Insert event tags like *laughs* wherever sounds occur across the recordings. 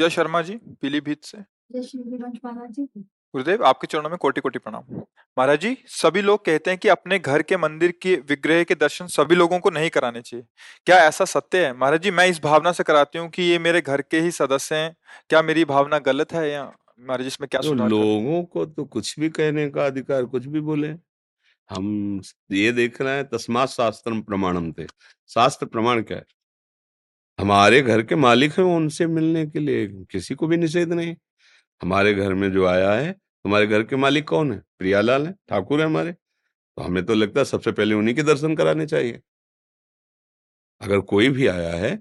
पूजा शर्मा जी पीलीभीत से। जय श्री गुरुवंश महाराज जी। गुरुदेव आपके चरणों में कोटि कोटि प्रणाम। महाराज जी सभी लोग कहते हैं कि अपने घर के मंदिर के विग्रह के दर्शन सभी लोगों को नहीं कराने चाहिए। क्या ऐसा सत्य है? महाराज जी मैं इस भावना से कराती हूँ कि ये मेरे घर के ही सदस्य हैं। क्या मेरी भावना गलत है या महाराज जी इसमें क्या तो लोगों को तो कुछ भी कहने का अधिकार कुछ भी बोले। हम ये देख रहे हैं तस्मात शास्त्र प्रमाणम थे शास्त्र प्रमाण क्या है? हमारे घर के मालिक हैं उनसे मिलने के लिए, किसी को भी निषेध नहीं। हमारे घर में जो आया है, हमारे घर के मालिक कौन है? प्रियालाल है, ठाकुर है हमारे। तो हमें तो लगता है सबसे पहले उन्हीं के दर्शन कराने चाहिए। अगर कोई भी आया है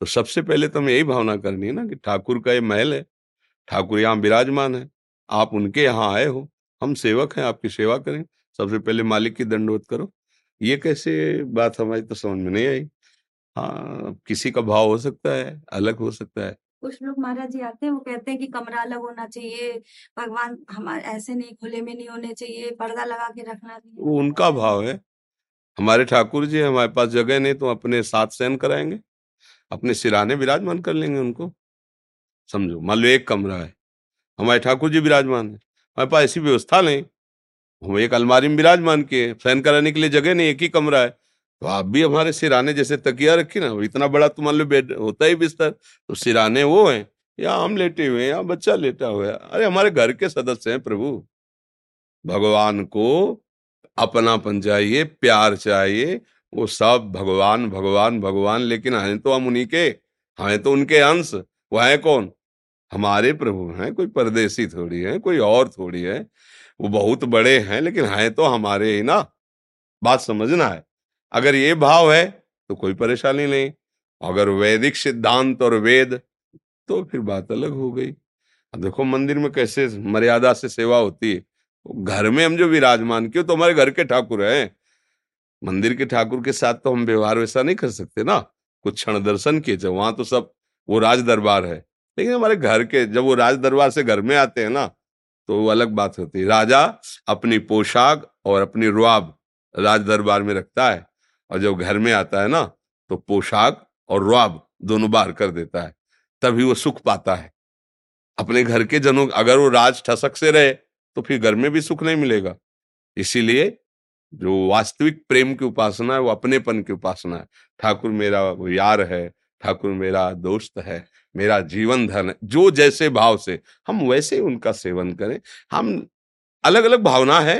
तो सबसे पहले तो हमें यही भावना करनी है ना कि ठाकुर का ये महल है, ठाकुर यहाँ विराजमान है, आप उनके यहाँ आए हो, हम सेवक हैं, आपकी सेवा करें, सबसे पहले मालिक की दंडवत करो। ये कैसे बात हमारी तो समझ में नहीं आई। हाँ किसी का भाव हो सकता है अलग हो सकता है। कुछ लोग महाराज जी आते हैं वो कहते हैं कि कमरा अलग होना चाहिए भगवान हमारे ऐसे नहीं खुले में नहीं होने चाहिए पर्दा लगा के रखना चाहिए। वो उनका भाव है। हमारे ठाकुर जी हमारे पास जगह नहीं तो अपने साथ सहन कराएँगे अपने सिराने विराजमान कर लेंगे उनको। समझो मान लो एक कमरा है हमारे ठाकुर जी विराजमान है हमारे पास ऐसी व्यवस्था नहीं। हम एक अलमारी में विराजमान किए सहन कराने के लिए जगह नहीं एक ही कमरा है तो आप भी हमारे सिराने जैसे तकिया रखी ना, इतना बड़ा तो मान लो बेड होता ही बिस्तर। तो सिराने वो हैं, या हम लेटे हुए हैं, या बच्चा लेटा हुआ है। अरे, हमारे घर के सदस्य हैं प्रभु। भगवान को अपनापन चाहिए, प्यार चाहिए, वो सब भगवान भगवान भगवान, लेकिन हैं तो हम उन्हीं के, हैं तो उनके अंश। वो है कौन? हमारे प्रभु हैं, कोई परदेसी थोड़ी है, कोई और थोड़ी है। वो बहुत बड़े हैं, लेकिन हैं तो हमारे ही ना। बात समझना है। अगर ये भाव है तो कोई परेशानी नहीं। अगर वैदिक सिद्धांत और वेद तो फिर बात अलग हो गई। अब देखो, मंदिर में कैसे मर्यादा से सेवा होती है? घर में हम जो विराजमान किए तो हमारे घर के ठाकुर हैं। मंदिर के ठाकुर के साथ तो हम व्यवहार वैसा नहीं कर सकते ना। कुछ क्षण दर्शन किए थे वहाँ तो सब, वो राज दरबार है। लेकिन हमारे घर के, जब वो राज दरबार से घर में आते हैं ना तो वो अलग बात होती है। राजा अपनी पोशाक और अपनी रुआब राज दरबार में रखता है। और जब घर में आता है ना तो पोशाक और रुआब दोनों बाहर कर देता है, तभी वो सुख पाता है। अपने घर के जनों, अगर वो राज ठसक से रहे तो फिर घर में भी सुख नहीं मिलेगा। इसीलिए जो वास्तविक प्रेम की उपासना है, वो अपनेपन की उपासना है। ठाकुर मेरा यार है, ठाकुर मेरा दोस्त है, मेरा जीवन धन है, जो जैसे भाव से, हम वैसे उनका सेवन करें। हम अलग अलग भावना है,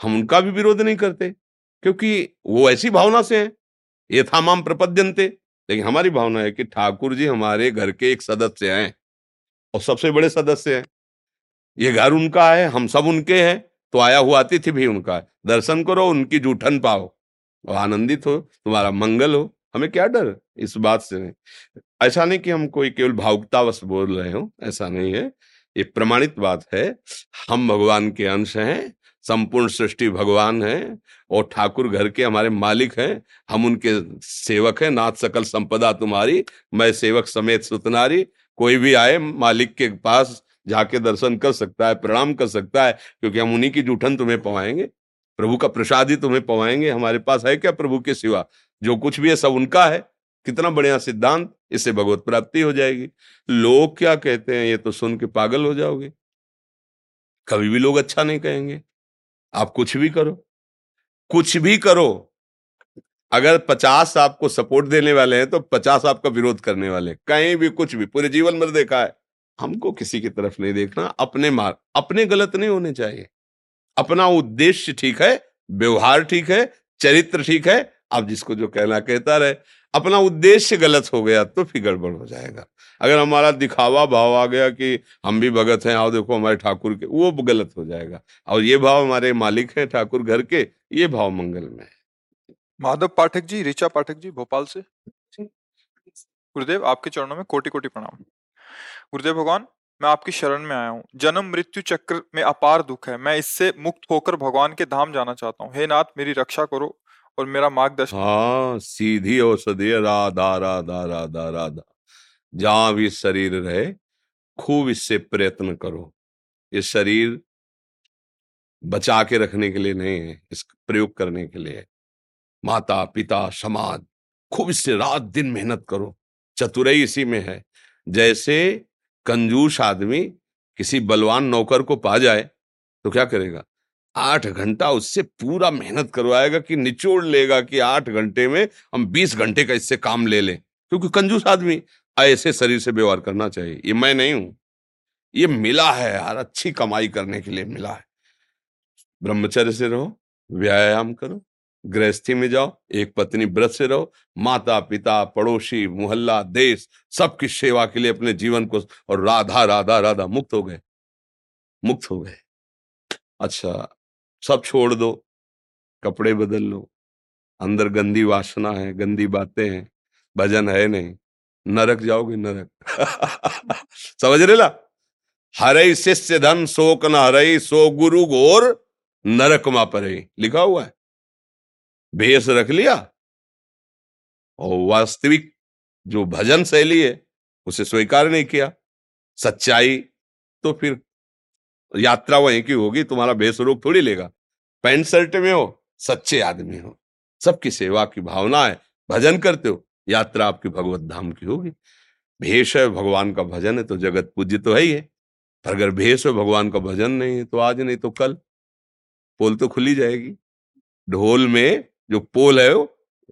हम उनका भी विरोध नहीं करते। क्योंकि वो ऐसी भावना से है। ये था माम प्रपद्यंते लेकिन हमारी भावना है कि ठाकुर जी हमारे घर के एक सदस्य हैं और सबसे बड़े सदस्य हैं। ये घर उनका है, हम सब उनके हैं तो आया हुआ अतिथि भी उनका है। दर्शन करो, उनकी जूठन पाओ। और आनंदित हो, तुम्हारा मंगल हो। हमें क्या डर इस बात से नहीं। ऐसा नहीं कि हम कोई केवल भावुकतावश बोल रहे हो, ऐसा नहीं है। ये प्रमाणित बात है, हम भगवान के अंश हैं संपूर्ण सृष्टि भगवान है और ठाकुर घर के हमारे मालिक हैं। हम उनके सेवक हैं। नाथ सकल संपदा तुम्हारी, मैं सेवक समेत सुतनारी। कोई भी आए मालिक के पास जाके दर्शन कर सकता है, प्रणाम कर सकता है, क्योंकि हम उन्हीं की जूठन तुम्हें पवाएँगे। प्रभु का प्रसाद ही तुम्हें पवाएँगे। हमारे पास है क्या प्रभु के सिवा? जो कुछ भी है, सब उनका है। कितना बढ़िया सिद्धांत, इससे भगवत प्राप्ति हो जाएगी। लोग क्या कहते हैं, ये तो सुन के पागल हो जाओगे। कभी भी लोग अच्छा नहीं कहेंगे। आप कुछ भी करो। कुछ भी करो। अगर पचास आपको सपोर्ट देने वाले हैं तो पचास आपका विरोध करने वाले कहीं भी, कुछ भी, पूरे जीवन में देखा है। हमको किसी की तरफ़ नहीं देखना। अपने मार्ग अपने गलत नहीं होने चाहिए। अपना उद्देश्य ठीक है, व्यवहार ठीक है, चरित्र ठीक है। आप जिसको जो कहना, कहता रहे। अपना उद्देश्य गलत हो गया तो फिर गड़बड़ हो जाएगा। अगर हमारा दिखावा भाव आ गया कि हम भी भगत हैं आओ देखो हमारे ठाकुर के वो गलत हो जाएगा। और ये भाव हमारे मालिक हैं ठाकुर घर के ये भाव मंगल में है। माधव पाठक जी ऋचा पाठक जी भोपाल से। गुरुदेव आपके चरणों में कोटि कोटि प्रणाम। गुरुदेव भगवान मैं आपकी शरण में आया हूँ। जन्म मृत्यु चक्र में अपार दुख है। मैं इससे मुक्त होकर भगवान के धाम जाना चाहता हूँ। हे नाथ मेरी रक्षा करो और मेरा मार्गदर्शन हाँ सीधी औषधि राधा राधा राधा राधा। जहाँ भी शरीर रहे, खूब इससे प्रयत्न करो। ये शरीर बचा के रखने के लिए नहीं है, इस प्रयोग करने के लिए। माता, पिता, समाज, खूब इससे रात दिन मेहनत करो। चतुराई इसी में है। जैसे कंजूस आदमी किसी बलवान नौकर को पा जाए तो क्या करेगा? आठ घंटा उससे पूरा मेहनत करवाएगा कि निचोड़ लेगा कि आठ घंटे में हम बीस घंटे का इससे काम ले लें, क्योंकि कंजूस आदमी ऐसे शरीर से व्यवहार करना चाहिए। ये मैं नहीं हूँ। ये मिला है यार, अच्छी कमाई करने के लिए मिला है। ब्रह्मचर्य से रहो, व्यायाम करो, गृहस्थी में जाओ, एक पत्नी व्रत से रहो माता पिता पड़ोसी, मोहल्ला, देश, सबकी सेवा के लिए अपने जीवन को और राधा राधा राधा मुक्त हो गए। मुक्त हो गए। अच्छा सब छोड़ दो, कपड़े बदल लो, अंदर गंदी वासना है, गंदी बातें हैं, भजन है नहीं। नरक जाओगे नरक। *laughs* समझ रहे ला? हरे शिष्य धन शोक न हरे सो गुरु गोर नरक मा पर। लिखा हुआ है। भेष रख लिया। और वास्तविक जो भजन शैली है, उसे स्वीकार नहीं किया। सच्चाई तो फिर यात्रा वहीं की होगी, तुम्हारा भेष रोग थोड़ी लेगा। पैंट शर्ट में हो, सच्चे आदमी हो। सबकी सेवा की भावना है। भजन करते हो यात्रा आपकी भगवत धाम की होगी। भेष है, भगवान का भजन है तो जगत पूज्य तो है ही है। पर अगर भेष है, भगवान का भजन नहीं है तो आज नहीं तो कल। पोल तो खुली जाएगी। ढोल में जो पोल है वो,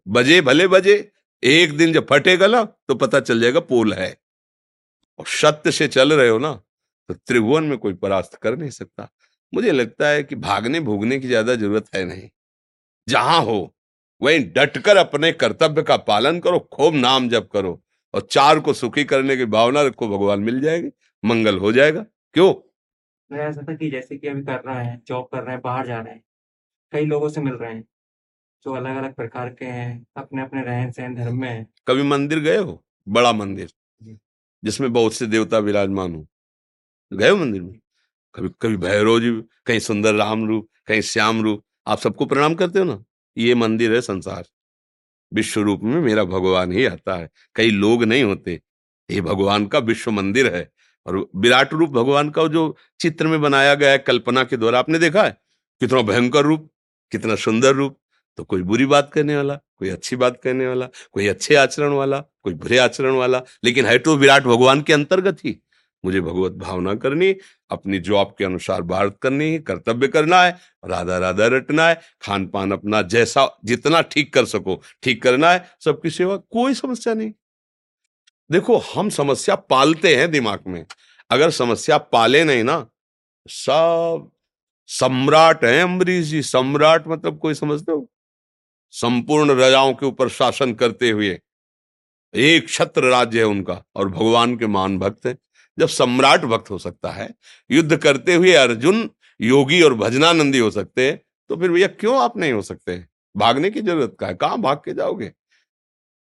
बजे भले बजे, एक दिन जब फटेगा ना तो पता चल जाएगा पोल है। और सत्य से चल रहे हो ना तो त्रिभुवन में कोई परास्त कर नहीं सकता। मुझे लगता है कि भागने भोगने की ज़्यादा ज़रूरत है नहीं। जहाँ हो वहीं डटकर अपने कर्तव्य का पालन करो खूब नाम जप करो और चार को सुखी करने की भावना रखो भगवान मिल जाएगी मंगल हो जाएगा। क्यों? मेरा ऐसा था कि जैसे कि अभी कर रहे हैं जॉब कर रहे हैं बाहर जा रहे हैं कई लोगों से मिल रहे हैं जो अलग अलग प्रकार के हैं अपने अपने रहन सहन धर्म में हैं। कभी मंदिर गए हो? बड़ा मंदिर। जिसमें बहुत से देवता विराजमान हो। गए हो मंदिर में? कभी कभी भैरव जी कहीं सुंदर राम रूप कहीं श्याम रूप आप सबको प्रणाम करते हो ना? ये मंदिर है संसार। विश्व रूप में मेरा भगवान ही आता है। कई लोग नहीं होते। ये भगवान का विश्व मंदिर है। और विराट रूप भगवान का जो चित्र में बनाया गया है कल्पना के द्वारा, आपने देखा है? कितना भयंकर रूप, कितना सुंदर रूप। तो कोई बुरी बात करने वाला, कोई अच्छी बात करने वाला, कोई अच्छे आचरण वाला, कोई बुरे आचरण वाला, लेकिन है तो विराट भगवान के अंतर्गत ही। मुझे भगवत भावना करनी अपनी जॉब के अनुसार भारत करनी है, कर्तव्य करना है, राधा राधा रटना है, खान पान अपना जैसा जितना ठीक कर सको, ठीक करना है, सबकी सेवा, कोई समस्या नहीं। देखो, हम समस्या पालते हैं दिमाग में। अगर समस्या पाले नहीं ना, सब सम्राट है अम्बरीश जी, सम्राट मतलब कोई समझते हो? संपूर्ण राजाओं के ऊपर शासन करते हुए, एक छत्र राज्य है उनका, और भगवान के मान भक्त हैं। जब सम्राट भक्त हो सकता है, युद्ध करते हुए अर्जुन, योगी और भजनानंदी हो सकते हैं तो फिर भैया क्यों आप नहीं हो सकते? भागने की ज़रूरत का है, कहाँ भाग के जाओगे?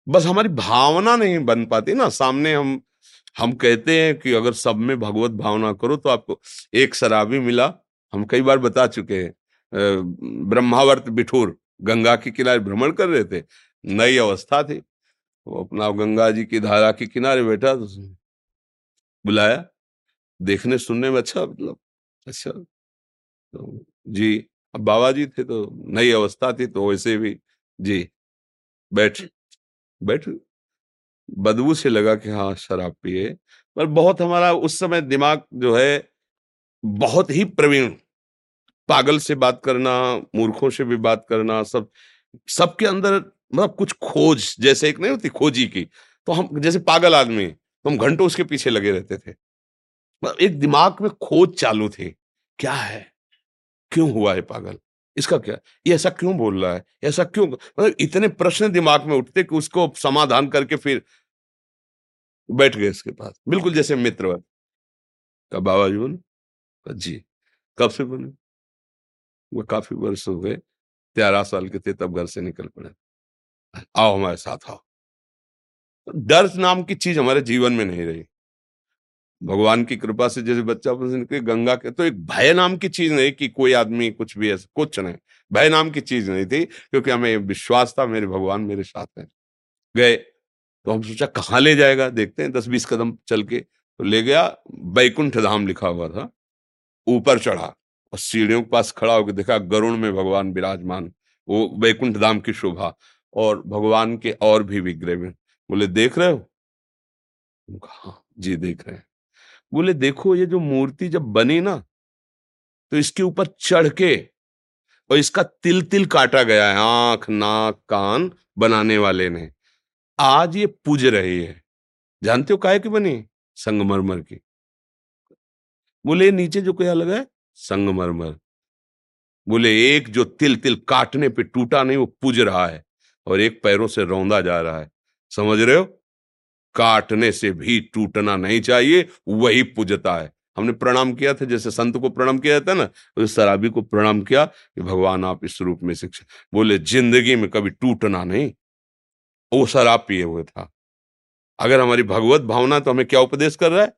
बस हमारी भावना नहीं बन पाती ना, सामने हम हम कहते हैं कि अगर सब में भगवत भावना करो तो आपको एक शराबी मिला। हम कई बार बता चुके हैं ब्रह्मावर्त बिठूर, गंगा के किनारे भ्रमण कर रहे थे, नई अवस्था थी, वो अपना गंगा जी की धारा के किनारे बैठा तो बुलाया। देखने सुनने में अच्छा मतलब। अच्छा। तो जी, अब बाबा जी थे तो नई अवस्था थी तो वैसे भी, जी। बैठ बैठ। बदबू से लगा कि हाँ शराब पिए। पर बहुत हमारा उस समय दिमाग जो है, बहुत ही प्रवीण। पागल से बात करना, मूर्खों से भी बात करना, सब, सबके अंदर मतलब कुछ खोज, जैसे एक नहीं होती खोजी की। तो हम, जैसे पागल आदमी। हम घंटों उसके पीछे लगे रहते थे। मतलब एक दिमाग में खोज चालू थी, क्या है? क्यों हुआ है पागल? इसका क्या? ये ऐसा क्यों बोल रहा है? ऐसा क्यों? मतलब इतने प्रश्न दिमाग में उठते कि उसको समाधान करके फिर बैठ गए इसके पास। बिल्कुल जैसे मित्र का बाबा जी बोले? जी। कब से बने वो काफ़ी वर्ष हो गए। तेरह साल के थे, तब घर से निकल पड़े। आओ हमारे साथ, आओ। डर नाम की चीज़ हमारे जीवन में नहीं रही। भगवान की कृपा से जैसे बच्चा निकले, गंगा के तो एक भय नाम की चीज़ नहीं कि कोई आदमी कुछ भी ऐसा, कुछ नहीं। भय नाम की चीज़ नहीं थी, क्योंकि हमें विश्वास था, मेरे भगवान मेरे साथ हैं गए। तो हम सोचा, कहाँ ले जाएगा? देखते हैं, दस बीस कदम चल के तो ले गया, बैकुंठ धाम लिखा हुआ था, ऊपर चढ़ा और सीढ़ियों के पास खड़ा होकर देखा गरुण में भगवान विराजमान, वो बैकुंठ धाम की शोभा और भगवान के और भी विग्रह में। बोले, देख रहे हो? हाँ जी देख रहे हैं। बोले, देखो, ये जो मूर्ति जब बनी ना तो इसके ऊपर चढ़ के और इसका तिल तिल काटा गया है, आँख, नाक, कान बनाने वाले ने। आज ये पूज रही है। जानते हो काय की बनी संगमरमर की। बोले, नीचे जो क्या लगा है? संगमरमर। बोले, एक जो तिल तिल काटने पे टूटा नहीं, वो पूज रहा है और एक पैरों से रौंदा जा रहा है। समझ रहे हो? काटने से भी टूटना नहीं चाहिए, वही पूजता है। हमने प्रणाम किया था, जैसे संत को प्रणाम किया जाता है ना, उस शराबी को प्रणाम किया कि भगवान आप इस रूप में शिक्षा। बोले, ज़िंदगी में कभी टूटना नहीं। वो शराब पिए हुए था। अगर हमारी भगवत भावना तो हमें क्या उपदेश कर रहा है?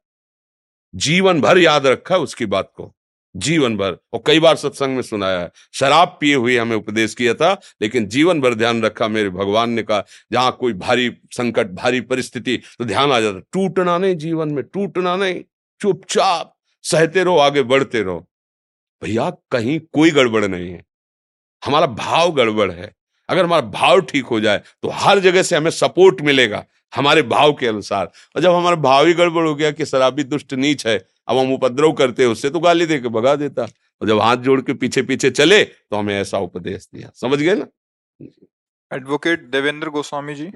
जीवन भर याद रखा उसकी बात को। जीवन भर, और कई बार सत्संग में सुनाया है। शराब पिए हुए हमें उपदेश किया था, लेकिन जीवन भर ध्यान रखा, मेरे भगवान ने कहा, जहाँ कोई भारी संकट, भारी परिस्थिति तो ध्यान आ जाता, टूटना नहीं जीवन में, टूटना नहीं, चुपचाप, सहते रहो, आगे बढ़ते रहो। भैया, कहीं कोई गड़बड़ नहीं है। हमारा भाव गड़बड़ है। अगर हमारा भाव ठीक हो जाए तो हर जगह से हमें सपोर्ट मिलेगा। हमारे भाव के अनुसार। और जब हमारा भाव ही गड़बड़ हो गया कि शराबी दुष्ट नीच है अब हम उपद्रव करते हैं उससे तो गाली दे के भगा देता। और जब हाथ जोड़ के पीछे पीछे चले तो हमें ऐसा उपदेश दिया। समझ गए ना? एडवोकेट देवेंद्र गोस्वामी जी।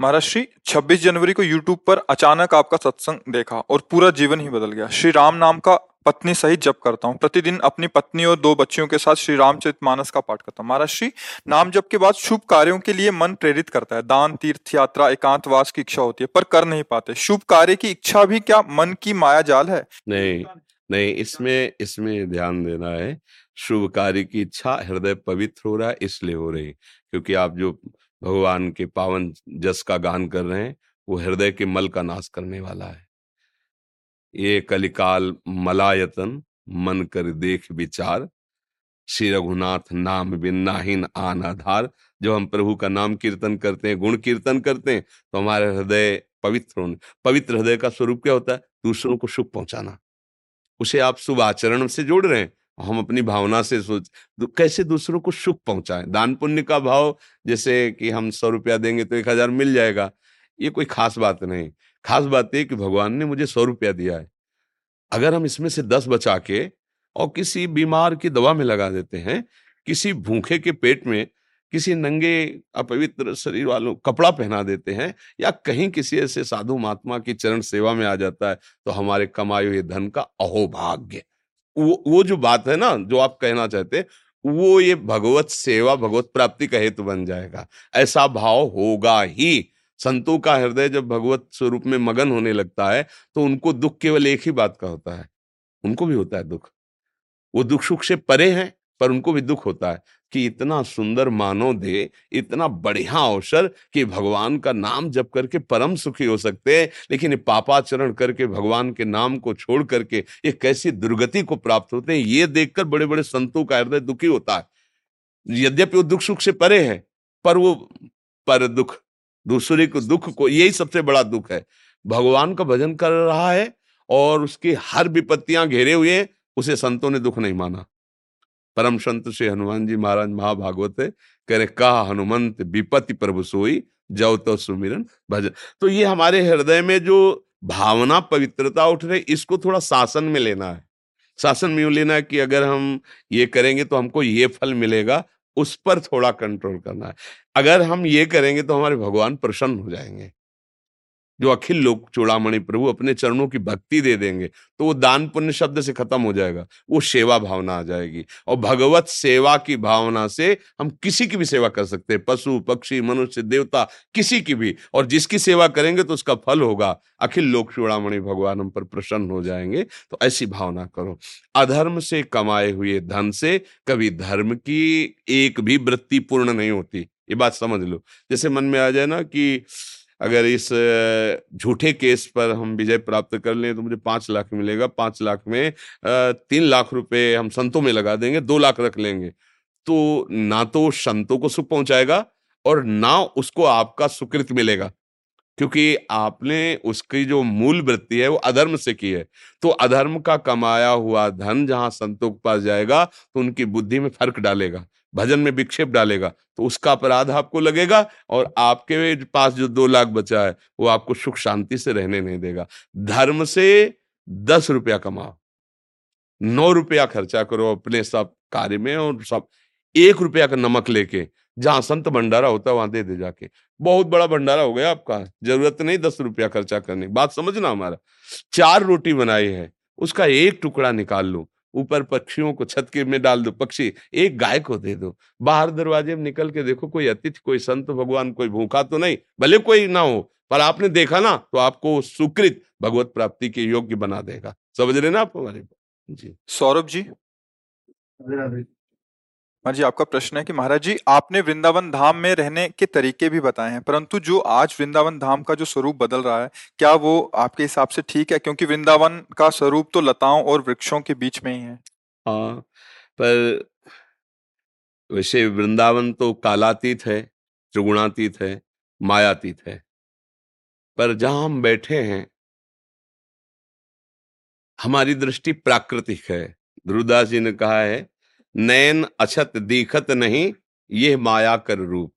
महाराज श्री 26 जनवरी को यूट्यूब पर अचानक आपका सत्संग देखा और पूरा जीवन ही बदल गया। श्री राम नाम का पत्नी सहित जप करता हूँ। प्रतिदिन अपनी पत्नी और दो बच्चियों के साथ श्री रामचरित मानस का पाठ करता हूँ। महाराज, श्री नाम जप के बाद शुभ कार्यों के लिए मन प्रेरित करता है। दान, तीर्थ, यात्रा एकांतवास की इच्छा होती है, पर कर नहीं पाते। शुभ कार्य की इच्छा भी क्या मन की माया जाल है? नहीं नहीं, इसमें इसमें ध्यान देना है। शुभ कार्य की इच्छा हृदय पवित्र हो रहा है, इसलिए हो रही क्योंकि आप जो भगवान के पावन जस का गान कर रहे हैं, वो हृदय के मल का नाश करने वाला है। ये कलिकाल मलायतन मन कर देख विचार। श्री रघुनाथ नाम बिन्नाहीन आन आधार। जब हम प्रभु का नाम कीर्तन करते हैं, गुण कीर्तन करते हैं तो हमारे हृदय पवित्र होने, पवित्र हृदय का स्वरूप क्या होता है? दूसरों को सुख पहुंचाना। उसे आप शुभ आचरण से जोड़ रहे हैं हम अपनी भावना से सोच कैसे दूसरों को सुख पहुंचाएँ? दान पुण्य का भाव, जैसे कि हम सौ रुपया देंगे तो एक हज़ार मिल जाएगा। ये कोई खास बात नहीं। खास बात यह कि भगवान ने मुझे सौ रुपया दिया है। अगर हम इसमें से दस बचा के और किसी बीमार की दवा में लगा देते हैं, किसी भूखे के पेट में, किसी नंगे अपवित्र शरीर वालों कपड़ा पहना देते हैं या कहीं किसी ऐसे साधु महात्मा की चरण सेवा में आ जाता है तो हमारे कमाए हुए धन का अहोभाग्य। वो वो जो बात है ना, जो आप कहना चाहते वो ये भगवत सेवा, भगवत प्राप्ति का हेतु बन जाएगा। ऐसा भाव होगा ही। संतों का हृदय जब भगवत स्वरूप में मगन होने लगता है तो उनको दुख केवल एक ही बात का होता है, उनको भी होता है दुख। वो दुख सुख से परे हैं, पर उनको भी दुख होता है कि इतना सुंदर मानव दे इतना बढ़िया अवसर कि भगवान का नाम जप करके परम सुखी हो सकते हैं, लेकिन पापाचरण करके भगवान के नाम को छोड़ करके ये कैसी दुर्गति को प्राप्त होते हैं, ये देखकर बड़े बड़े संतों का हृदय दुखी होता है। यद्यपि वो दुख सुख से परे है, पर वो, पर दुख दूसरे को दुख को, यही सबसे बड़ा दुख है। भगवान का भजन कर रहा है और उसकी हर विपत्तियाँ घेरे हुए, उसे संतों ने दुख नहीं माना। परम संत श्री हनुमान जी महाराज महाभागवत कह रहे, कहा हनुमंत, विपत्ति प्रभु सोई जव तो सुमिरन भजन। तो ये हमारे हृदय में जो भावना, पवित्रता उठ रही, इसको थोड़ा शासन में लेना है। शासन में यूँ लेना है कि अगर हम ये करेंगे तो हमको ये फल मिलेगा उस पर थोड़ा कंट्रोल करना है। अगर हम ये करेंगे तो हमारे भगवान प्रसन्न हो जाएँगे। जो अखिल लोक चूड़ामणि प्रभु अपने चरणों की भक्ति दे देंगे तो वो दान पुण्य शब्द से खत्म हो जाएगा, वो सेवा भावना आ जाएगी। और भगवत सेवा की भावना से हम किसी की भी सेवा कर सकते हैं, पशु, पक्षी, मनुष्य, देवता, किसी की भी। और जिसकी सेवा करेंगे तो उसका फल होगा। अखिल लोक चूड़ामणि भगवान हम पर प्रसन्न हो जाएँगे तो ऐसी भावना करो। अधर्म से कमाए हुए धन से कभी धर्म की एक भी वृत्ति पूर्ण नहीं होती। ये बात समझ लो। जैसे मन में आ जाए ना कि अगर इस झूठे केस पर हम विजय प्राप्त कर लें तो मुझे पाँच लाख मिलेगा। पाँच लाख में तीन लाख रुपए हम संतों में लगा देंगे, दो लाख रख लेंगे। तो ना तो संतों को सुख पहुंचाएगा और ना उसको आपका सुकृत मिलेगा। क्योंकि आपने उसकी जो मूल वृत्ति है, वो अधर्म से की है। तो अधर्म का कमाया हुआ धन जहाँ संतों के पास जाएगा तो उनकी बुद्धि में फ़र्क डालेगा, भजन में विक्षेप डालेगा तो उसका अपराध आपको लगेगा और आपके पास जो दो लाख बचा है, वो आपको सुख शांति से रहने नहीं देगा। धर्म से दस रुपया कमाओ, नौ रुपया खर्चा करो अपने सब कार्य में और सब, एक रुपया का नमक लेके जहाँ संत भंडारा होता है वहाँ दे दे जाके। बहुत बड़ा भंडारा हो गया आपका। ज़रूरत नहीं दस रुपया खर्चा करने बात समझना हमारा। चार रोटी बनाई है उसका एक टुकड़ा निकाल लो। ऊपर पक्षियों को छत के में डाल दो। पक्षी एक गाय को दे दो। बाहर दरवाजे में निकल के देखो कोई अतिथि कोई संत भगवान कोई भूखा तो नहीं भले कोई ना हो पर आपने देखा ना तो आपको सुकृत भगवत प्राप्ति के योग्य बना देगा। समझ रहे ना आप हमारे जी। सौरभ जी? हाँ जी, आपका प्रश्न है कि महाराज जी, आपने वृंदावन धाम में रहने के तरीके भी बताए हैं, परंतु जो आज वृंदावन धाम का जो स्वरूप बदल रहा है, क्या वो आपके हिसाब से ठीक है? क्योंकि वृंदावन का स्वरूप तो लताओं और वृक्षों के बीच में ही है। हाँ पर वैसे वृंदावन तो कालातीत है, त्रिगुणातीत है, मायातीत है। पर जहाँ हम बैठे हैं, हमारी दृष्टि प्राकृतिक है। ध्रुवदास जी ने कहा है नैन अछत दीखत नहीं ये माया कर रूप।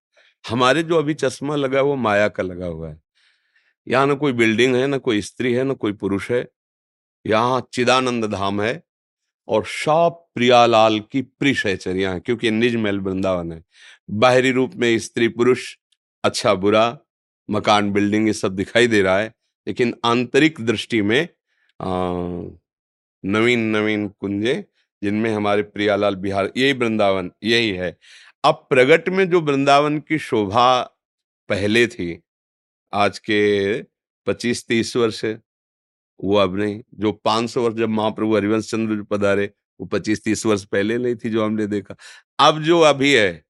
हमारे जो अभी चश्मा लगा वो माया का लगा हुआ है। यहाँ ना कोई बिल्डिंग है ना कोई स्त्री है ना कोई पुरुष है। यहाँ चिदानंद धाम है और सब प्रियालाल की प्रिशचरिया है क्योंकि निज महल वृंदावन है। बाहरी रूप में स्त्री पुरुष अच्छा बुरा मकान बिल्डिंग ये सब दिखाई दे रहा है। लेकिन आंतरिक दृष्टि में आ, नवीन नवीन कुंजे जिनमें हमारे प्रियालाल बिहार, यही वृंदावन, यही है। अब प्रगट में जो वृंदावन की शोभा पहले थी, आज के पच्चीस, तीस वर्ष, वो अब नहीं। जो पाँच सौ वर्ष जब महाप्रभु हरिवंश चंद्र पधारे, वो पच्चीस, तीस वर्ष पहले नहीं थी जो हमने देखा। अब जो अभी है,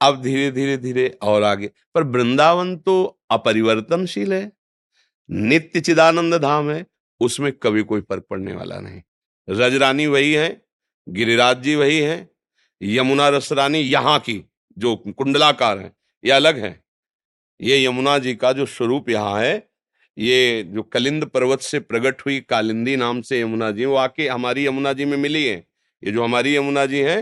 अब धीरे धीरे धीरे और आगे। पर वृंदावन तो अपरिवर्तनशील है, नित्य चिदानंद धाम है, उसमें कभी कोई फ़र्क पड़ने वाला नहीं। रजरानी वही है गिरिराज जी वही है, यमुना रसरानी यहाँ की, जो कुंडलाकार है, ये अलग है। ये यमुना जी का जो स्वरूप यहाँ है, ये जो कलिंद पर्वत से प्रकट हुई कालिंदी नाम से यमुना जी, वो आके हमारी यमुना जी में मिली है। ये जो हमारी यमुना जी है,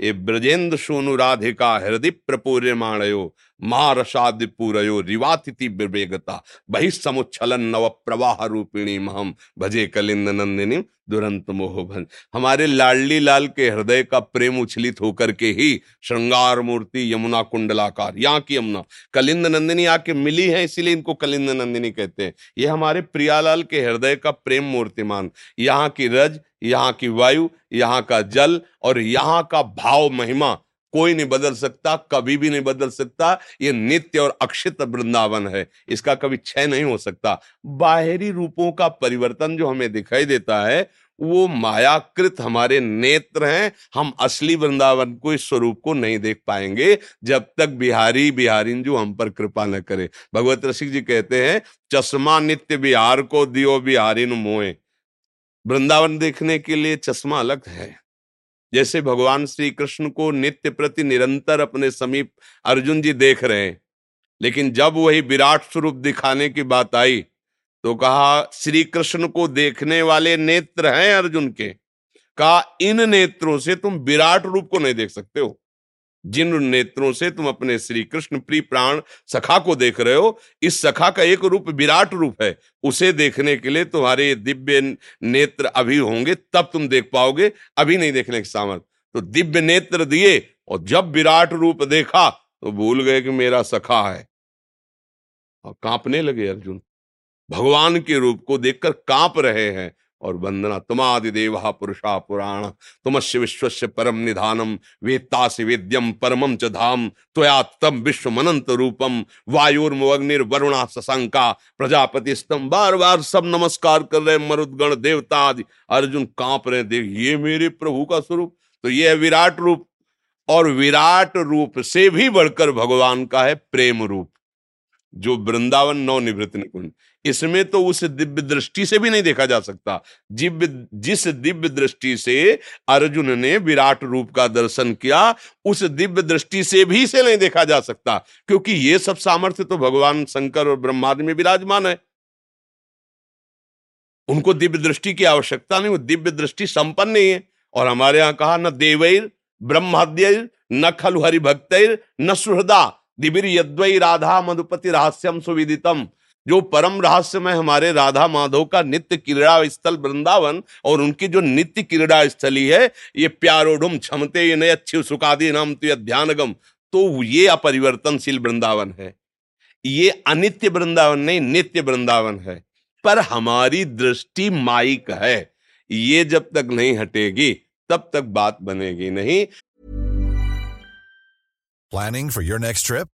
ये ब्रजेंद्र सोनु राधिका हृदय प्रपूर्यमाणयो महारसादिपूरयो रिवातिथि विवेगता बहिसमुच्छलन नव प्रवाह रूपिणी महम भजे कलिंद नंदिनी, दुरंत मोहभन। हमारे लाडली लाल के हृदय का प्रेम उछलित होकर के ही श्रृंगार मूर्ति यमुना कुंडलाकार, यहाँ की यमुना। कलिंद नंदिनी आके मिली है, इसीलिए इनको कलिंद नंदिनी कहते हैं। ये हमारे प्रियालाल के हृदय का प्रेम मूर्तिमान। यहाँ की रज, यहाँ की वायु, यहाँ का जल और यहाँ का भाव महिमा। कोई नहीं बदल सकता, कभी भी नहीं बदल सकता। ये नित्य और अक्षित वृंदावन है। इसका कभी क्षय नहीं हो सकता। बाहरी रूपों का परिवर्तन जो हमें दिखाई देता है, वो मायाकृत हमारे नेत्र हैं। हम असली वृंदावन को, इस स्वरूप को नहीं देख पाएँगे, जब तक बिहारी बिहारी जो हम पर कृपा न करे। भगवत रसिक जी कहते हैं, चश्मा नित्य बिहार को दियो बिहारी मोए वृंदावन देखने के लिए चश्मा अलग है। जैसे भगवान श्री कृष्ण को नित्य प्रति निरंतर अपने समीप अर्जुन जी देख रहे हैं। लेकिन जब वही विराट स्वरूप दिखाने की बात आई तो कहा, श्री कृष्ण को देखने वाले नेत्र हैं अर्जुन के। कहा, इन नेत्रों से तुम विराट रूप को नहीं देख सकते हो। जिन नेत्रों से तुम अपने श्री कृष्ण प्रिय प्राण सखा को देख रहे हो, इस सखा का एक रूप विराट रूप है। उसे देखने के लिए तुम्हारे दिव्य नेत्र अभी होंगे, तब तुम देख पाओगे, अभी नहीं देखने के सामर्थ। तो दिव्य नेत्र दिए और जब विराट रूप देखा तो भूल गए कि मेरा सखा है। और कांपने लगे अर्जुन। भगवान के रूप को देखकर काँप रहे हैं। और वंदना तुमादि देवा पुरुषा पुराण। तुमस्य विश्व परम निधानम वेत्तासि वेद्यम परमम च धाम। त्वया तम विश्व मनंत रूपम वायुर्मग्निर्वरुणा सशंका प्रजापति स्तम बार बार सब नमस्कार कर रहे मरुदगण देवता आदि अर्जुन काँप रहे देख, ये मेरे प्रभु का स्वरूप। तो ये है विराट रूप। और विराट रूप से भी बढ़कर भगवान का है प्रेम रूप। जो वृंदावन नौ निवृत्त निकुंज। इसमें तो उस दिव्य दृष्टि से भी नहीं देखा जा सकता। जिव्य, जिस दिव्य दृष्टि से अर्जुन ने विराट रूप का दर्शन किया, उस दिव्य दृष्टि से भी से नहीं देखा जा सकता, क्योंकि ये सब सामर्थ्य तो भगवान शंकर और ब्रह्मादि में विराजमान है। उनको दिव्य दृष्टि की आवश्यकता नहीं, वो दिव्य दृष्टि संपन्न नहीं है। और हमारे यहाँ कहा, न देवैर ब्रह्माद्य न खलु हरिभक्त न सुहृदा दिबिर यद्वई राधा मधुपति रहस्यम सुविदितम। जो परम रहस्य में हमारे राधा माधव का नित्य क्रीड़ा स्थल वृंदावन और उनकी जो नित्य क्रीड़ा स्थली है, ये प्यारोडुम क्षमते ये नए अच्छी सुखादी नाम तो ध्यानगम। तो ये अपरिवर्तनशील वृंदावन है। ये अनित्य वृंदावन नहीं, नित्य वृंदावन है। पर हमारी दृष्टि माइक है। ये जब तक नहीं हटेगी, तब तक बात बनेगी नहीं। Planning for your next trip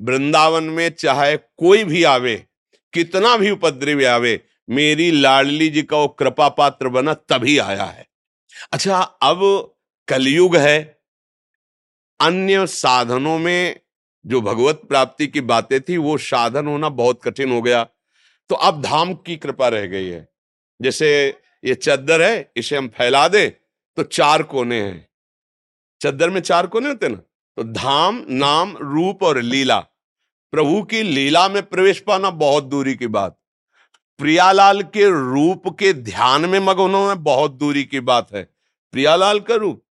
Vrindavan में चाहे कोई भी आवे, कितना भी उपद्रवी आवे, मेरी लाडली जी का वो कृपा पात्र बना तभी आया है। अच्छा अब कलयुग है। अन्य साधनों में जो भगवत प्राप्ति की बातें थी, वो साधन होना बहुत कठिन हो गया। तो अब धाम की कृपा रह गई है। जैसे ये चद्दर है, इसे हम फैला दे तो चार कोने हैं। चद्दर में चार कोने होते ना? तो धाम, नाम, रूप और लीला। प्रभु की लीला में प्रवेश पाना बहुत दूरी की बात। प्रियालाल के रूप के ध्यान में मगन होना बहुत दूरी की बात है। प्रियालाल का रूप।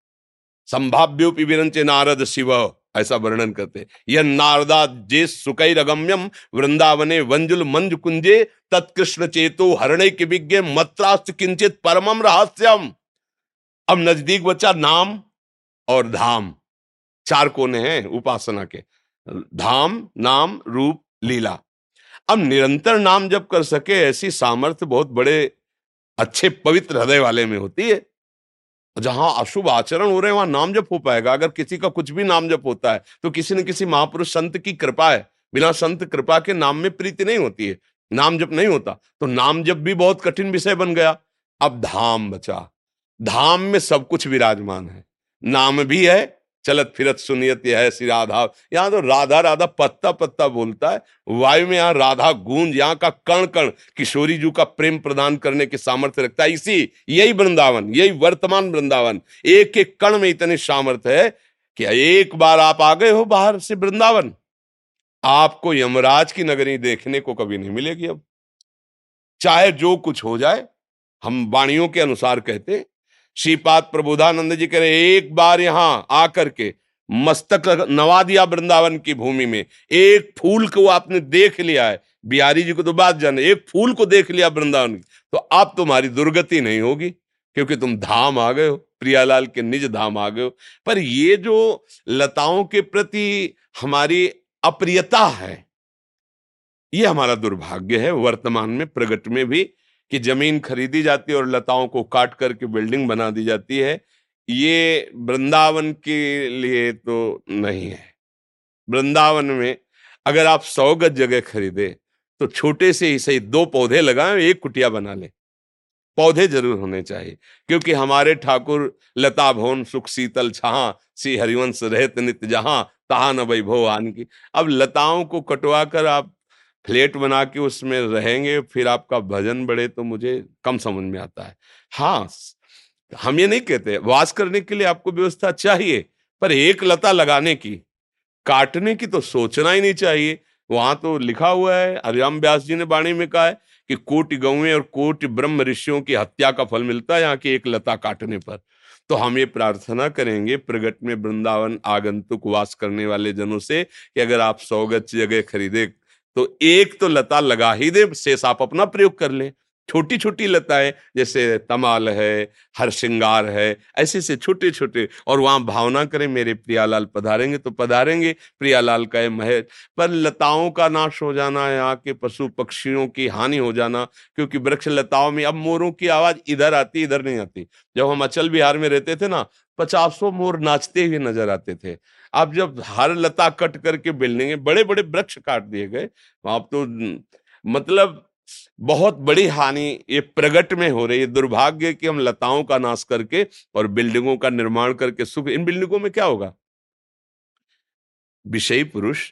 संभाव्योपि विरंच नारद शिव, ऐसा वर्णन करते यह नारदा जे सुकई रगम्यम वृंदावने वंजुल मंज कुंजे तत्कृष्ण चेतो हरण के विज्ञ, मत्रास्त किंचित परमम रहस्यम। अब नज़दीक बचा नाम और धाम। चार कोने हैं उपासना के। धाम, नाम, रूप, लीला। अब निरंतर नाम जब कर सके ऐसी सामर्थ्य बहुत बड़े, अच्छे, पवित्र हृदय वाले में होती है। जहाँ अशुभ आचरण हो रहे हैं, वहाँ नाम जप हो पाएगा। अगर किसी का कुछ भी नाम जप होता है तो किसी न किसी महापुरुष संत की कृपा है। बिना संत कृपा के नाम में प्रीति नहीं होती है, नाम जप नहीं होता। तो नाम जप भी बहुत कठिन विषय बन गया। अब धाम बचा। धाम में सब कुछ विराजमान है। नाम भी है चलत फिरत सुनियत यह है श्री राधा। यहाँ तो राधा राधा पत्ता पत्ता बोलता है। वायु में यहाँ राधा गूंज, यहाँ का कण कण किशोरी जी का प्रेम प्रदान करने के सामर्थ्य रखता है। इसी, यही वृंदावन, यही वर्तमान वृंदावन। एक एक कण में इतने सामर्थ्य है कि एक बार आप आ गए हो बाहर से वृंदावन। आपको यमराज की नगरी देखने को कभी नहीं मिलेगी अब। चाहे जो कुछ हो जाए, हम वाणियों के अनुसार कहते श्रीपाद प्रबोधानंद जी कह रहे एक बार यहाँ आकर के मस्तक नवा दिया वृंदावन की भूमि में। एक फूल को आपने देख लिया है। बिहारी जी को तो बात जाने एक फूल को देख लिया वृंदावन की। तो अब तुम्हारी दुर्गति नहीं होगी, क्योंकि तुम धाम आ गए हो। प्रियालाल के निज धाम आ गए हो। पर ये जो लताओं के प्रति हमारी अप्रियता है, ये हमारा दुर्भाग्य है। वर्तमान में प्रगट में भी कि ज़मीन खरीदी जाती है और लताओं को काट करके बिल्डिंग बना दी जाती है, ये वृंदावन के लिए तो नहीं है। वृंदावन में अगर आप सौ गज जगह खरीदे तो छोटे से ही सही दो पौधे लगाए एक कुटिया बना ले। पौधे ज़रूर होने चाहिए, क्योंकि हमारे ठाकुर लता भवन, सुख, शीतल, छहा, श्री हरिवंश, रहत नित्य जहाँ, तहा न वैभव आन की। अब लताओं को कटवा कर आप फ्लेट बना के उसमें रहेंगे, फिर आपका भजन बढ़े तो मुझे कम समझ में आता है। हाँ हम ये नहीं कहते, वास करने के लिए आपको व्यवस्था चाहिए, पर एक लता लगाने की, काटने की तो सोचना ही नहीं चाहिए। वहाँ तो लिखा हुआ है, हरिराम व्यास जी ने बाणी में कहा है कि कोटि गौएँ और कोटि ब्रह्म ऋषियों की हत्या का फल मिलता है यहाँ की एक लता काटने पर। तो हम ये प्रार्थना करेंगे प्रगट में वृंदावन आगंतुक वास करने वाले जनों से कि अगर आप सौ गज जगह खरीदे तो एक तो लता लगा ही दे शेष आप अपना प्रयोग कर ले। छोटी छोटी लताएँ, जैसे तमाल है, हर श्रृंगार है, ऐसे से छोटे छोटे और वहाँ भावना करें, मेरे प्रियालाल पधारेंगे तो पधारेंगे, प्रियालाल का है महल। पर लताओं का नाश हो जाना, यहाँ के पशु पक्षियों की हानि हो जाना, क्योंकि वृक्ष लताओं में, अब मोरों की आवाज़ इधर आती, इधर नहीं आती। जब हम अचल बिहार में रहते थे ना, पचासों मोर नाचते हुए नज़र आते थे। अब जब हर लता कट करके बिल्डिंग बड़े बड़े वृक्ष काट दिए गए, अब तो मतलब बहुत बड़ी हानि ये प्रगट में हो रही है। दुर्भाग्य कि हम लताओं का नाश करके और बिल्डिंगों का निर्माण करके सुख, इन बिल्डिंगों में क्या होगा? विषयी पुरुष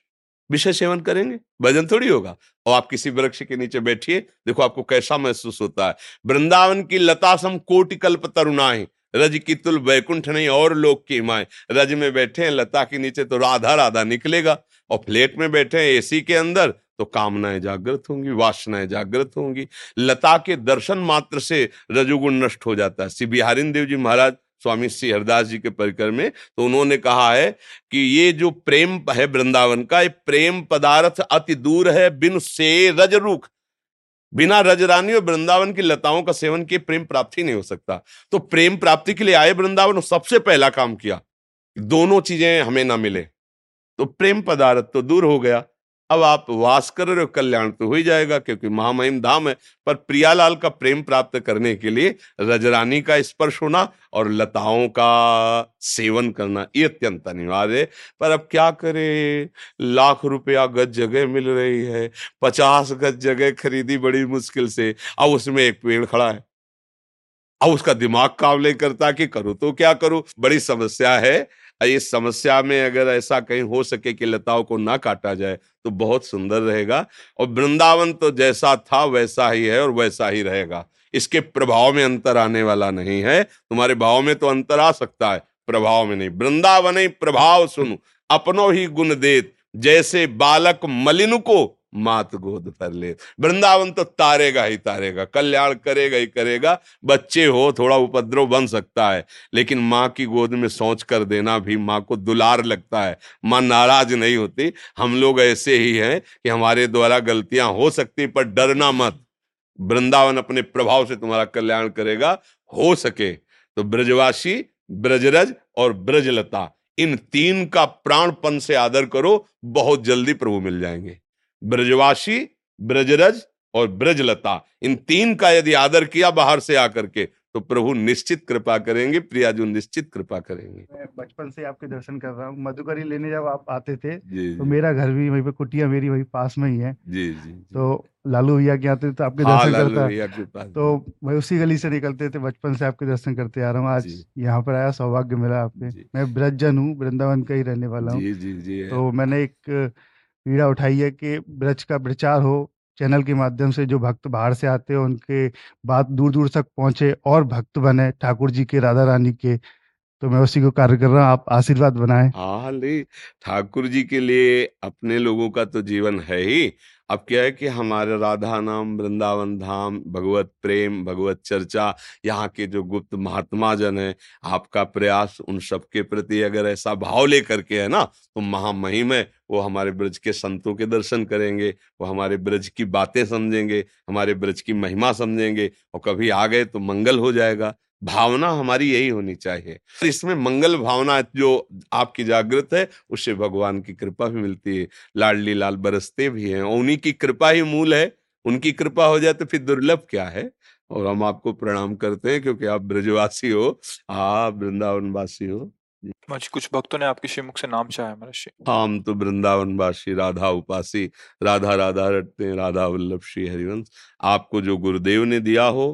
विषय सेवन करेंगे, भजन थोड़ी होगा। और आप किसी वृक्ष के नीचे बैठिए, देखो आपको कैसा महसूस होता है। वृंदावन की लता सम कोटि कल्प तरुणाए रज की तुल वैकुंठ नहीं, और लोग की माए। रज में बैठे हैं, लता के नीचे तो राधा राधा निकलेगा, और फ्लेट में बैठे हैं, एसी के अंदर तो कामनाएँ जागृत होंगी, वासनाएँ जागृत होंगी। लता के दर्शन मात्र से रजोगुण नष्ट हो जाता है। श्री बिहारिन देव जी महाराज, स्वामी श्री हरदास जी के परिकर में तो उन्होंने कहा है कि ये जो प्रेम है वृंदावन का, ये प्रेम पदार्थ अति दूर है, बिन से रज रूख। बिना रजरानी और वृंदावन की लताओं का सेवन किए प्रेम प्राप्ति नहीं हो सकता। तो प्रेम प्राप्ति के लिए आए वृंदावन सबसे पहला काम किया। दोनों चीज़ें हमें ना मिले। तो प्रेम पदार्थ तो दूर हो गया। अब आप वास कर रहे हो कल्याण तो हो ही जाएगा, क्योंकि महामहिम धाम है। पर प्रियालाल का प्रेम प्राप्त करने के लिए रजरानी का स्पर्श होना और लताओं का सेवन करना, ये अत्यंत अनिवार्य है। पर अब क्या करे? लाख रुपया गज जगह मिल रही है। पचास गज जगह खरीदी बड़ी मुश्किल से। अब उसमें एक पेड़ खड़ा है। अब उसका दिमाग नहीं करता कि करूँ तो क्या करूँ? बड़ी समस्या है। इस समस्या में अगर ऐसा कहीं हो सके कि लताओं को ना काटा जाए तो बहुत सुंदर रहेगा। और वृंदावन तो जैसा था, वैसा ही है और वैसा ही रहेगा। इसके प्रभाव में अंतर आने वाला नहीं है। तुम्हारे भाव में तो अंतर आ सकता है, प्रभाव में नहीं। वृंदावन प्रभाव सुनो, अपनो ही गुण देत, जैसे बालक मलिन को मात गोद पर ले। वृंदावन तो तारेगा ही तारेगा, कल्याण करेगा ही करेगा। बच्चे हो, थोड़ा उपद्रव बन सकता है, लेकिन माँ की गोद में सोच कर देना भी माँ को दुलार लगता है। माँ नाराज़ नहीं होती। हम लोग ऐसे ही हैं कि हमारे द्वारा गलतियाँ हो सकती, पर डरना मत। वृंदावन अपने प्रभाव से तुम्हारा कल्याण करेगा, हो सके। तो ब्रजवासी, ब्रजरज और ब्रजलता, इन तीन का प्राणपन से आदर करो, बहुत जल्दी प्रभु मिल जाएँगे। ब्रजवासी ब्रजरज और ब्रजलता। इन तीन का यदि आदर किया बाहर से आकर के तो प्रभु निश्चित कृपा करेंगे प्रियाजू निश्चित कृपा करेंगे। मैं बचपन से आपके दर्शन कर रहा हूँ। मधुकरी लेने जब आप आते थे जी तो मेरा घर भी वहीं पे कुटिया मेरी वहीं पास में ही है। जी जी जी। तो लालू भैया के आते थे तो आपके हाँ दर्शन करता के तो मैं उसी गली से निकलते थे बचपन से आपके दर्शन करते आ रहा हूँ। आज यहाँ पर आया सौभाग्य मिला आपके मैं ब्रजन हूँ वृंदावन का ही रहने वाला हूँ। जी जी जी है। तो मैंने एक पीड़ा उठाई है कि ब्रज का प्रचार हो, चैनल के माध्यम से जो भक्त बाहर से आते हैं, उनके बात दूर दूर तक पहुँचे और भक्त बने, ठाकुर जी के, राधा रानी के तो मैं उसी को कार्य कर रहा हूँ, आप आशीर्वाद बनाए। हाँ ठाकुर जी के लिए अपने लोगों का तो जीवन है ही। अब क्या है कि हमारे राधा नाम वृंदावन धाम, भगवत प्रेम, भगवत चर्चा, यहाँ के जो गुप्त महात्मा जन है, आपका प्रयास उन सबके प्रति अगर ऐसा भाव लेकर के है ना तो महामहिम है, वो हमारे ब्रज के संतों के दर्शन करेंगे, वो हमारे ब्रज की बातें समझेंगे, हमारे ब्रज की महिमा समझेंगे, और कभी आ गए तो मंगल हो जाएगा। भावना हमारी यही होनी चाहिए। इसमें मंगल भावना जो आपकी जागृत है उससे भगवान की कृपा भी मिलती है। लाडली लाल बरसते भी हैं उन्हीं की कृपा ही मूल है। उनकी कृपा हो जाए तो फिर दुर्लभ क्या है? और हम आपको प्रणाम करते हैं क्योंकि आप ब्रजवासी हो। आप वृंदावन वासी हो कुछ भक्तों ने आपके श्रीमुख से नाम चाहा है महाराज हम तो वृंदावन वासी राधा उपासी राधा राधा रटते हैं राधा वल्लभ श्री हरिवंश। आपको जो गुरुदेव ने दिया हो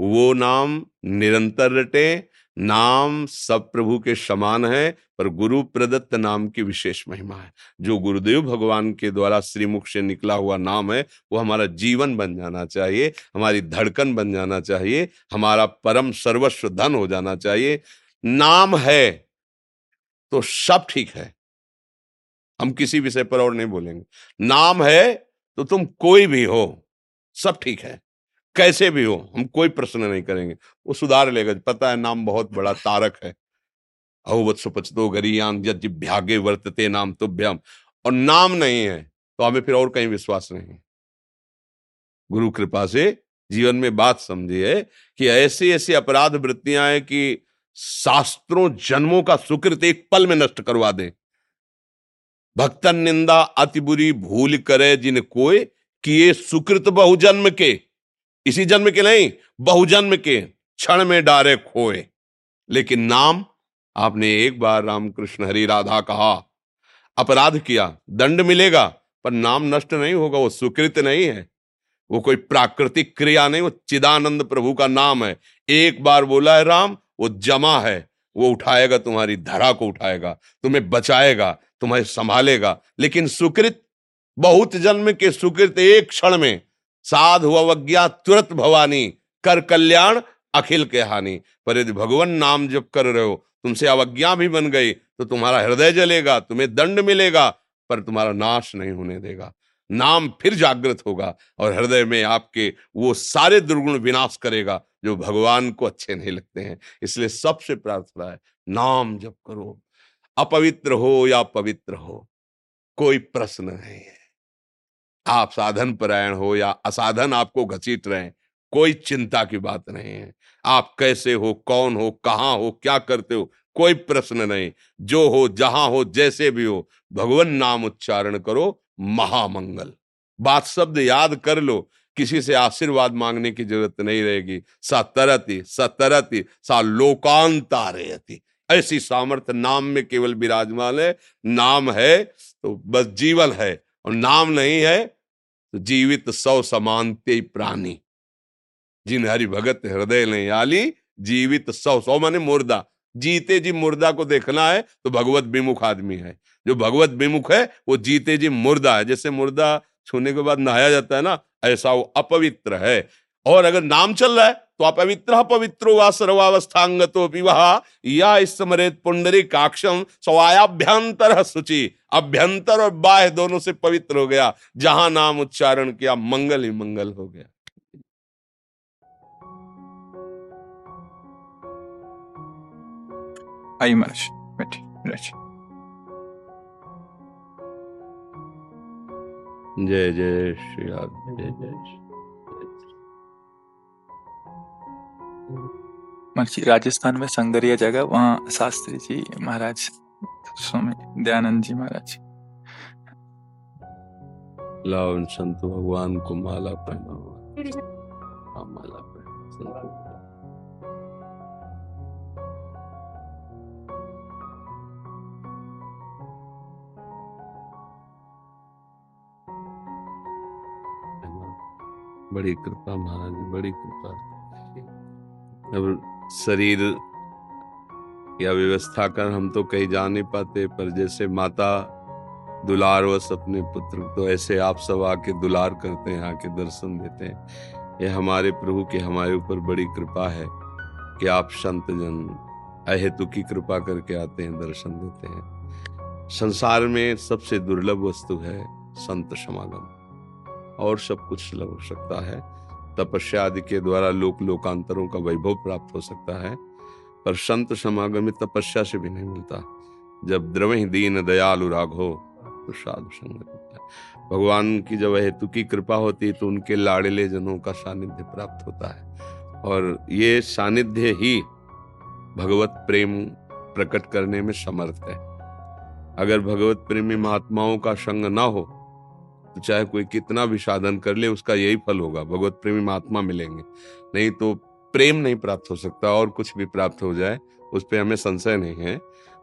वो नाम निरंतर रटे, नाम सब प्रभु के समान है, पर गुरु प्रदत्त नाम की विशेष महिमा है। जो गुरुदेव भगवान के द्वारा श्रीमुख से निकला हुआ नाम है, वो हमारा जीवन बन जाना चाहिए, हमारी धड़कन बन जाना चाहिए, हमारा परम सर्वस्व धन हो जाना चाहिए। नाम है तो सब ठीक है। हम किसी विषय पर और नहीं बोलेंगे। नाम है तो तुम कोई भी हो, सब ठीक है। कैसे भी हो, हम कोई प्रश्न नहीं करेंगे। वो सुधार लेगा, पता है नाम बहुत बड़ा तारक है। अहुवत्सु पचतो गरीयान जिभ्यागे वर्तते नाम तुभ्यम। और नाम नहीं है तो हमें फिर और कहीं विश्वास नहीं गुरु कृपा से जीवन में बात समझिए कि ऐसी ऐसी अपराध वृत्तियाँ हैं कि शास्त्रों जन्मों का सुकृत एक पल में नष्ट करवा दे। भक्तन निंदा अति बुरी भूल करे जिन कोय किए सुकृत बहुजन्म के। इसी जन्म के नहीं, बहुजन्म के क्षण में डारे खोए। लेकिन नाम आपने एक बार रामकृष्ण हरि राधा कहा। अपराध किया, दंड मिलेगा, पर नाम नष्ट नहीं होगा, वो सुकृत नहीं है। वो कोई प्राकृतिक क्रिया नहीं, वो चिदानंद प्रभु का नाम है। एक बार बोला है राम, वो जमा है। वो उठाएगा, तुम्हारी धरा को उठाएगा, तुम्हें बचाएगा, तुम्हें संभालेगा। लेकिन सुकृत, बहुत जन्म के सुकृत एक क्षण में साधु अवज्ञा तुरंत भवानी, कर कल्याण, अखिल के हानि। पर यदि भगवान नाम जप कर रहे हो, तुमसे अवज्ञा भी बन गई तो तुम्हारा हृदय जलेगा, तुम्हें दंड मिलेगा, पर तुम्हारा नाश नहीं होने देगा। नाम फिर जागृत होगा, और हृदय में आपके वो सारे दुर्गुण विनाश करेगा, जो भगवान को अच्छे नहीं लगते हैं। इसलिए सबसे प्रार्थना है, नाम जप करो। अपवित्र हो या पवित्र हो, कोई प्रश्न नहीं है। आप साधन परायण हो या असाधन आपको घसीट रहे हैं, कोई चिंता की बात नहीं है। आप कैसे हो, कौन हो, कहाँ हो, क्या करते हो, कोई प्रश्न नहीं। जो हो, जहाँ हो, जैसे भी हो, भगवान नाम उच्चारण करो, महामंगल। बात शब्द याद कर लो, किसी से आशीर्वाद मांगने की ज़रूरत नहीं रहेगी। सा तरती सा तरती, सा लोकांतारयति। ऐसी सामर्थ्य नाम में केवल विराजमान है, नाम है तो बस जीवन है। और नाम नहीं है तो जीवित सौ समानते प्राणी। जिन हरि भगत हृदय नहीं आली जीवित सौ सौ माने मुर्दा। जीते जी मुर्दा को देखना है तो भगवत विमुख आदमी है। जो भगवत विमुख है, वो जीते जी मुर्दा है। जैसे मुर्दा छूने के बाद नहाया जाता है ना, ऐसा वो अपवित्र है। और अगर नाम चल रहा है तो अपवित्र पवित्रो वा सर्वावस्थांगतो विवाह। या स्मरेत पुंडरी काक्षम सवायाभ्यंतर सुचि अभ्यंतर और बाह्य दोनों से पवित्र हो गया। जहाँ नाम उच्चारण किया मंगल ही मंगल हो गया। आइए महाराज बैठिए महाराज जय जय श्री राम जय जय श्री राजस्थान में संगरिया जगह, वहाँ शास्त्री जी महाराज, स्वामी दयानंद जी महाराज। लाओ संत, भगवान को माला पहना हाँ, बड़ी कृपा महाराज बड़ी कृपा। शरीर या व्यवस्था कर हम तो कहीं जा नहीं पाते, पर जैसे माता दुलार वस अपने पुत्र तो ऐसे आप सब आके दुलार करते हैं, आके दर्शन देते हैं। ये हमारे प्रभु की, हमारे ऊपर बड़ी कृपा है कि आप संत जन, अहेतु की कृपा करके आते हैं, दर्शन देते हैं। संसार में सबसे दुर्लभ वस्तु है संत समागम। और सब कुछ लग सकता है। तपस्या आदि के द्वारा लोक लोकांतरों का वैभव प्राप्त हो सकता है, पर संत समागम में तपस्या से भी नहीं मिलता। जब द्रवही दीन दयालु राघो तो साधु संगत भगवान की जब हेतु की कृपा होती है तो उनके लाड़ले जनों का सानिध्य प्राप्त होता है। और ये सानिध्य ही भगवत प्रेम प्रकट करने में समर्थ है। अगर भगवत प्रेमी महात्माओं का संग ना हो तो चाहे कोई कितना भी साधन कर ले, उसका यही फल होगा। भगवत प्रेमी महात्मा मिलेंगे। नहीं तो प्रेम नहीं प्राप्त हो सकता, और कुछ भी प्राप्त हो जाए, उस पर हमें संशय नहीं है।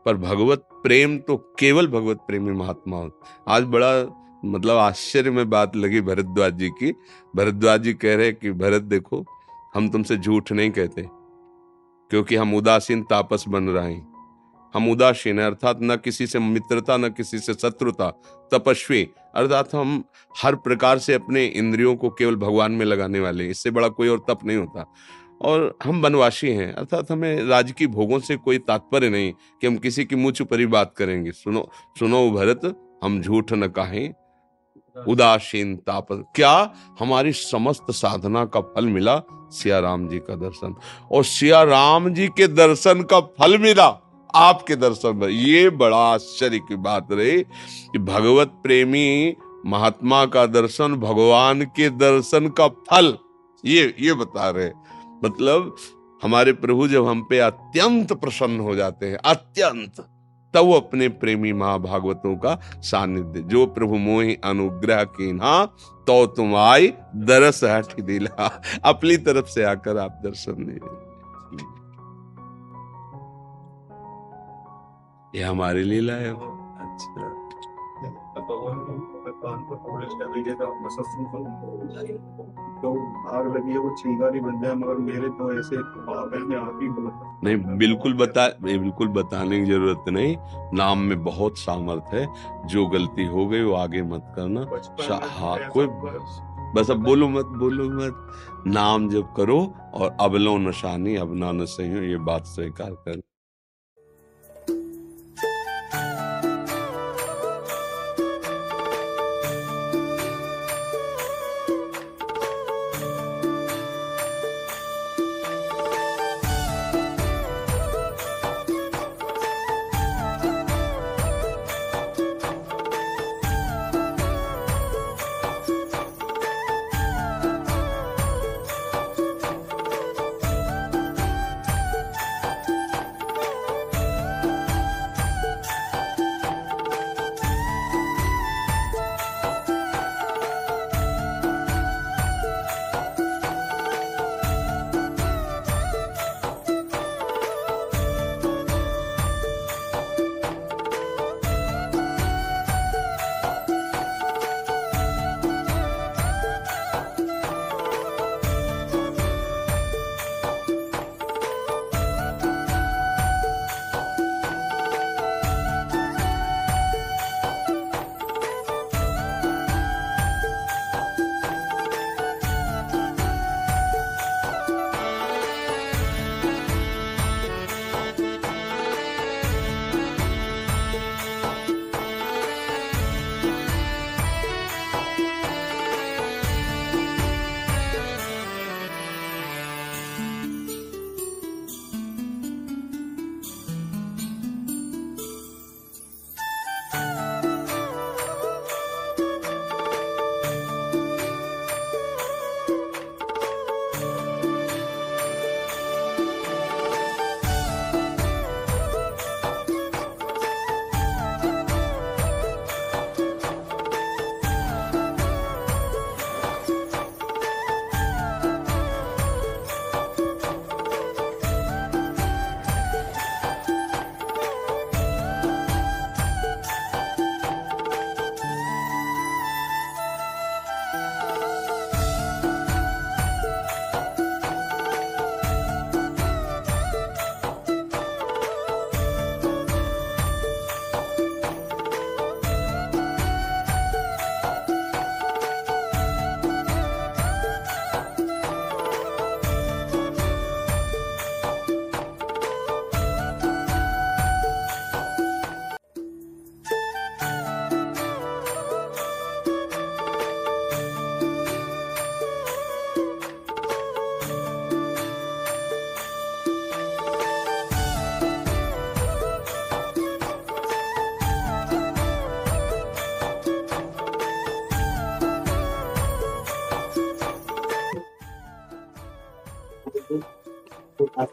पर भगवत प्रेम तो केवल भगवत प्रेमी महात्मा आज बड़ा मतलब आश्चर्य में बात लगी भरद्वाज जी की। भरद्वाज जी कह रहे कि, भरत देखो, हम तुमसे झूठ नहीं कहते, क्योंकि हम उदासीन तापस बन रहे हैं। हम उदासीन है, अर्थात न किसी से मित्रता, न किसी से शत्रुता, तपस्वी अर्थात हम हर प्रकार से अपने इंद्रियों को केवल भगवान में लगाने वाले इससे बड़ा कोई और तप नहीं होता। और हम वनवासी हैं, अर्थात हमें राजकीय भोगों से कोई तात्पर्य नहीं कि हम किसी की मुँह पर ही बात करेंगे। सुनो सुनो भरत, हम झूठ न कहें। उदासीन तापस क्या हमारी समस्त साधना का फल मिला? सिया राम जी का दर्शन। और सिया राम जी के दर्शन का फल मिला। आपके दर्शन में। ये बड़ा आश्चर्य की बात रही कि भगवत प्रेमी महात्मा का दर्शन, भगवान के दर्शन का फल, ये ये बता रहे। मतलब हमारे प्रभु जब हम पे अत्यंत प्रसन्न हो जाते हैं, अत्यंत, तब वो अपने प्रेमी महाभागवतों का सानिध्य, जो प्रभु मोहि अनुग्रह की ना तो तुम आई दरस हट दिला। *laughs* अपनी तरफ़ से आकर आप दर्शन दीजिए ये हमारी है अच्छा। तो आग लगी है वो चिंगारी बन जाए मगर मेरे तो ऐसे है आप ही नहीं बिल्कुल बता बिल्कुल बताने की ज़रूरत नहीं। नाम में बहुत सामर्थ है। जो गलती हो गई वो आगे मत करना। हाँ कोई बस अब बोलो मत बोलो मत। नाम जब करो और अबलो नशानी अब ना न सही ये बात स्वीकार कर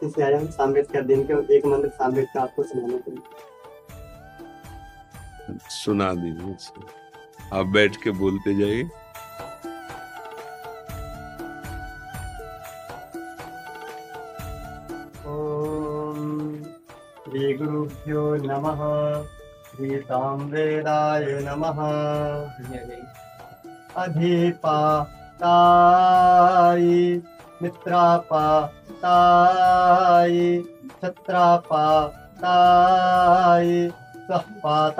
काशी से आया हूँ साम्बेडकर दिन के एक मंत्र मंदिर साम्बेडकर आपको सुनाने के लिए। सुना दीजिए आप बैठ के बोलते जाइए। श्रीगुरुभ्यो नमः श्रीसामवेदाय नमः। अधिपातायि मित्रापातायि छत्रापातायि स्वपातायि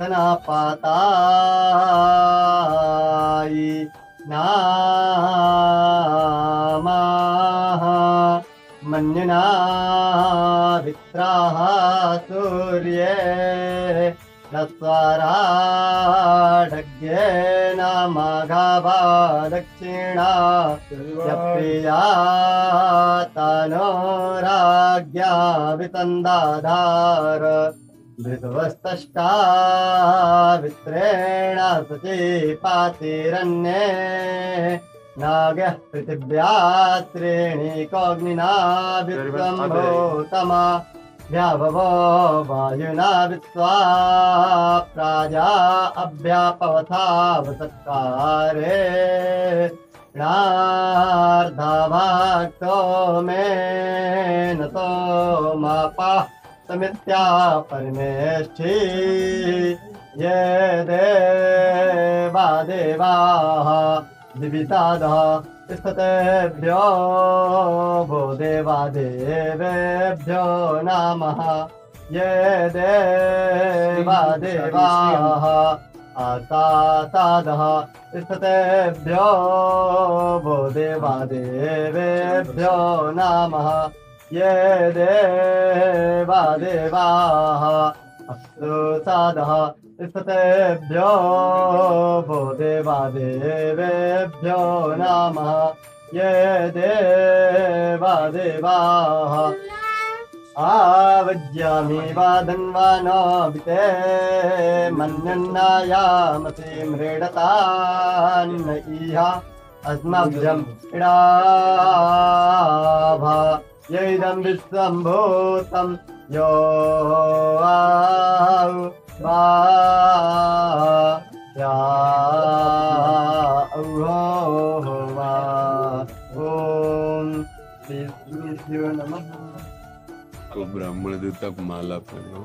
धनापातायि नामाः मन्यना वित्राः सूर्ये। राज्ञे नामाघाभा दक्षिणा तानो राज्ञा वितन्दाधार भृतवस्तष्टावित्रेणा सती पातिरन्ये नागः पृथिव्या त्रीणि कोऽग्निना गोतमा भ्याभवो वायुना विश्वा प्राजा अभ्यापवथावसत्कारे मे न सोमापा समित्या परमेष्ठी। ये देवा देवाः दिवितादः स्थितेभ्यो भो देवा देवेभ्यो नमः ये देवा देवाः आतातादः स्थितेभ्यो भो देवा देवेभ्यो नमः ये देवा देवाः अस्तु सादः स्थितेभ्यो भो देवा देवेभ्यो नमः ये देवा देवाः आवज्यामि वादन्वानो विते मन्यन्नायामसि मृडतान्न इहा अस्मभ्यम् इडाभा यैदं विश्वम्भूतं यो आउ वा या औहो वा नमः ब्राह्मण देवता माला पहनाओ